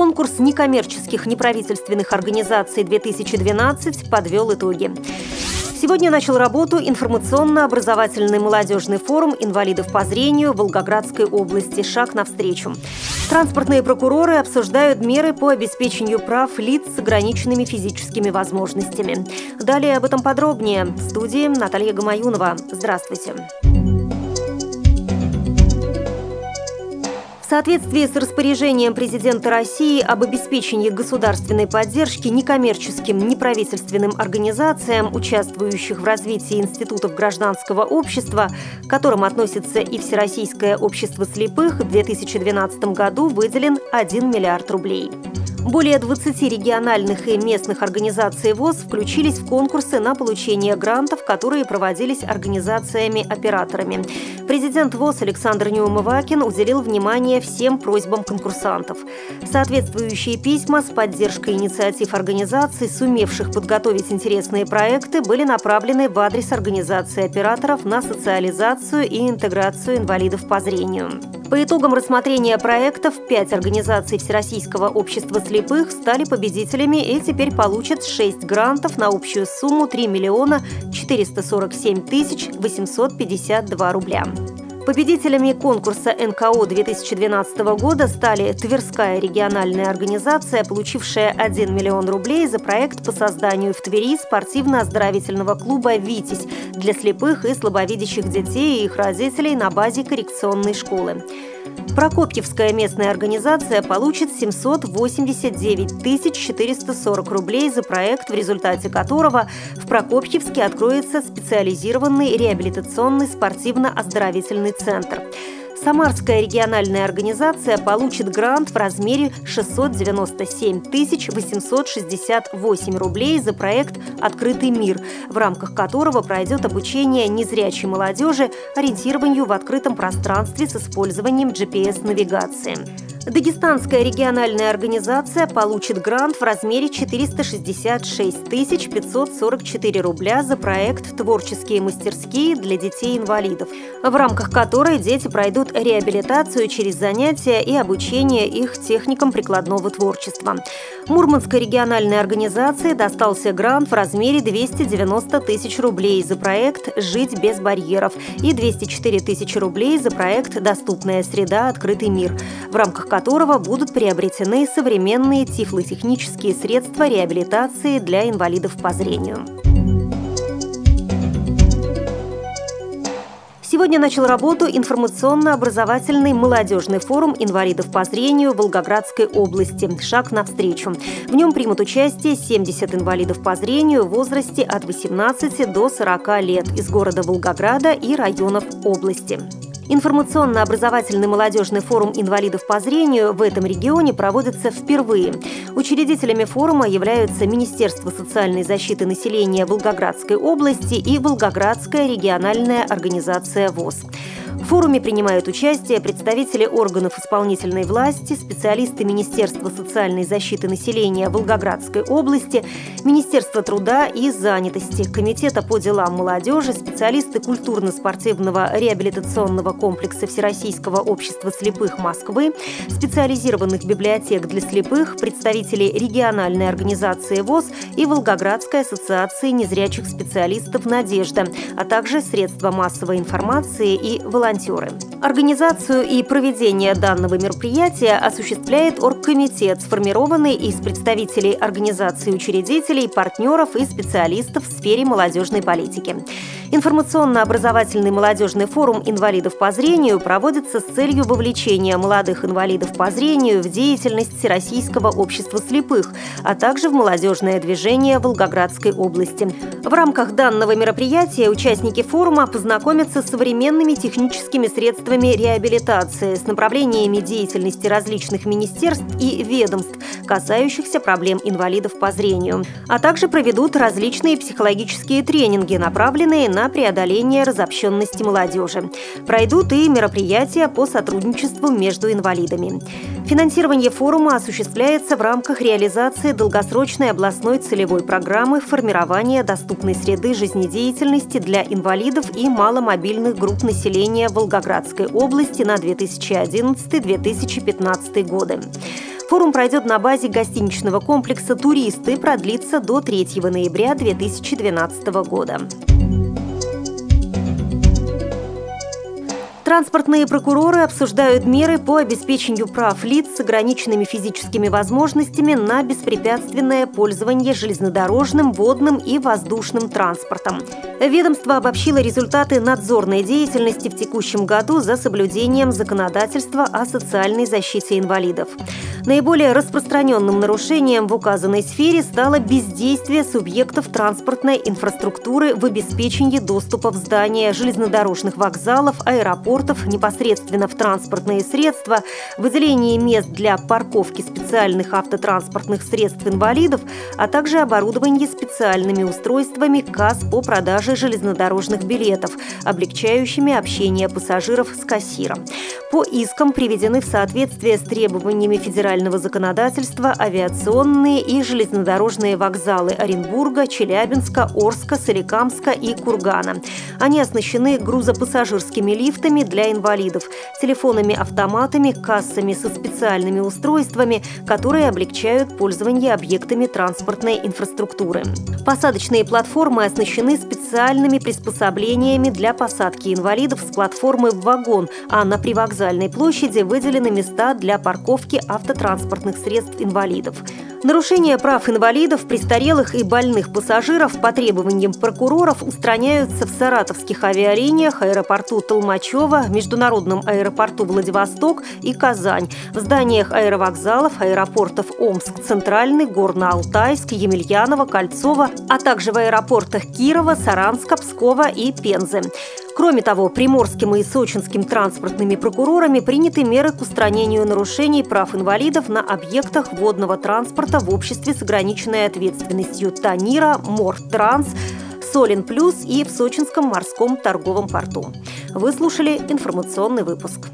Конкурс некоммерческих неправительственных организаций 2012 подвел итоги. Сегодня начал работу информационно-образовательный молодежный форум инвалидов по зрению Волгоградской области «Шаг навстречу». Транспортные прокуроры обсуждают меры по обеспечению прав лиц с ограниченными физическими возможностями. Далее об этом подробнее. В студии Наталья Гамаюнова. Здравствуйте. Здравствуйте. В соответствии с распоряжением президента России об обеспечении государственной поддержки некоммерческим неправительственным организациям, участвующих в развитии институтов гражданского общества, к которым относится и Всероссийское общество слепых, в 2012 году выделен 1 миллиард рублей. Более 20 региональных и местных организаций ВОЗ включились в конкурсы на получение грантов, которые проводились организациями-операторами. Президент ВОЗ Александр Неумывакин уделил внимание всем просьбам конкурсантов. Соответствующие письма с поддержкой инициатив организаций, сумевших подготовить интересные проекты, были направлены в адрес организации операторов на социализацию и интеграцию инвалидов по зрению. По итогам рассмотрения проектов, пять организаций Всероссийского общества слепых стали победителями и теперь получат шесть грантов на общую сумму 3 миллиона 447 тысяч 852 рубля. Победителями конкурса НКО 2012 года стали Тверская региональная организация, получившая 1 миллион рублей за проект по созданию в Твери спортивно-оздоровительного клуба «Витязь» для слепых и слабовидящих детей и их родителей на базе коррекционной школы. Прокопьевская местная организация получит 789 440 рублей за проект, в результате которого в Прокопьевске откроется специализированный реабилитационный спортивно-оздоровительный центр. Самарская региональная организация получит грант в размере 697 868 рублей за проект «Открытый мир», в рамках которого пройдет обучение незрячей молодежи ориентированию в открытом пространстве с использованием GPS-навигации. Дагестанская региональная организация получит грант в размере 466 544 рубля за проект «Творческие мастерские для детей-инвалидов», в рамках которой дети пройдут реабилитацию через занятия и обучение их техникам прикладного творчества. Мурманской региональной организации достался грант в размере 290 тысяч рублей за проект «Жить без барьеров» и 204 тысячи рублей за проект «Доступная среда. Открытый мир», в рамках которого будут приобретены современные тифлотехнические средства реабилитации для инвалидов по зрению. Сегодня начал работу информационно-образовательный молодежный форум инвалидов по зрению Волгоградской области «Шаг навстречу». В нем примут участие 70 инвалидов по зрению в возрасте от 18 до 40 лет из города Волгограда и районов области. Информационно-образовательный молодежный форум инвалидов по зрению в этом регионе проводится впервые. Учредителями форума являются Министерство социальной защиты населения Волгоградской области и Волгоградская региональная организация ВОЗ. Форуме принимают участие представители органов исполнительной власти, специалисты Министерства социальной защиты населения Волгоградской области, Министерства труда и занятости, Комитета по делам молодежи, специалисты культурно-спортивного реабилитационного комплекса Всероссийского общества слепых Москвы, специализированных библиотек для слепых, представители региональной организации ВОЗ и Волгоградской ассоциации незрячих специалистов «Надежда», а также средства массовой информации и волонтеры волонтеры. Организацию и проведение данного мероприятия осуществляет оргкомитет, сформированный из представителей организации учредителей, партнеров и специалистов в сфере молодежной политики. Информационно-образовательный молодежный форум инвалидов по зрению проводится с целью вовлечения молодых инвалидов по зрению в деятельность Всероссийского общества слепых, а также в молодежное движение Волгоградской области. В рамках данного мероприятия участники форума познакомятся с современными техническими средствами реабилитации, с направлениями деятельности различных министерств и ведомств, касающихся проблем инвалидов по зрению, а также проведут различные психологические тренинги, направленные на на преодоление разобщенности молодежи. Пройдут и мероприятия по сотрудничеству между инвалидами. Финансирование форума осуществляется в рамках реализации долгосрочной областной целевой программы формирования доступной среды жизнедеятельности для инвалидов и маломобильных групп населения Волгоградской области на 2011-2015 годы. Форум пройдет на базе гостиничного комплекса «Туристы» и продлится до 3 ноября 2012 года. Транспортные прокуроры обсуждают меры по обеспечению прав лиц с ограниченными физическими возможностями на беспрепятственное пользование железнодорожным, водным и воздушным транспортом. Ведомство обобщило результаты надзорной деятельности в текущем году за соблюдением законодательства о социальной защите инвалидов. Наиболее распространенным нарушением в указанной сфере стало бездействие субъектов транспортной инфраструктуры в обеспечении доступа в здания железнодорожных вокзалов, аэропортов непосредственно в транспортные средства, выделение мест для парковки специальных автотранспортных средств инвалидов, а также оборудование специальными устройствами касс по продаже железнодорожных билетов, облегчающими общение пассажиров с кассиром. По искам приведены в соответствие с требованиями федерального федерального законодательства авиационные и железнодорожные вокзалы Оренбурга, Челябинска, Орска, Соликамска и Кургана. Они оснащены грузопассажирскими лифтами для инвалидов, телефонами-автоматами, кассами со специальными устройствами, которые облегчают пользование объектами транспортной инфраструктуры. Посадочные платформы оснащены специальными приспособлениями для посадки инвалидов с платформы в вагон, а на привокзальной площади выделены места для парковки автотранспорта транспортных средств инвалидов. Нарушения прав инвалидов, престарелых и больных пассажиров по требованиям прокуроров устраняются в саратовских авиалиниях, аэропорту Толмачева, международном аэропорту Владивосток и Казань, в зданиях аэровокзалов, аэропортов Омск, Центральный, Горно-Алтайск, Емельяново, Кольцово, а также в аэропортах Кирова, Саранска, Пскова и Пензы. Кроме того, приморским и сочинским транспортными прокурорами приняты меры к устранению нарушений прав инвалидов на объектах водного транспорта в обществе с ограниченной ответственностью «Танира», «Мортранс», «Солин Плюс» и в Сочинском морском торговом порту. Вы слушали информационный выпуск.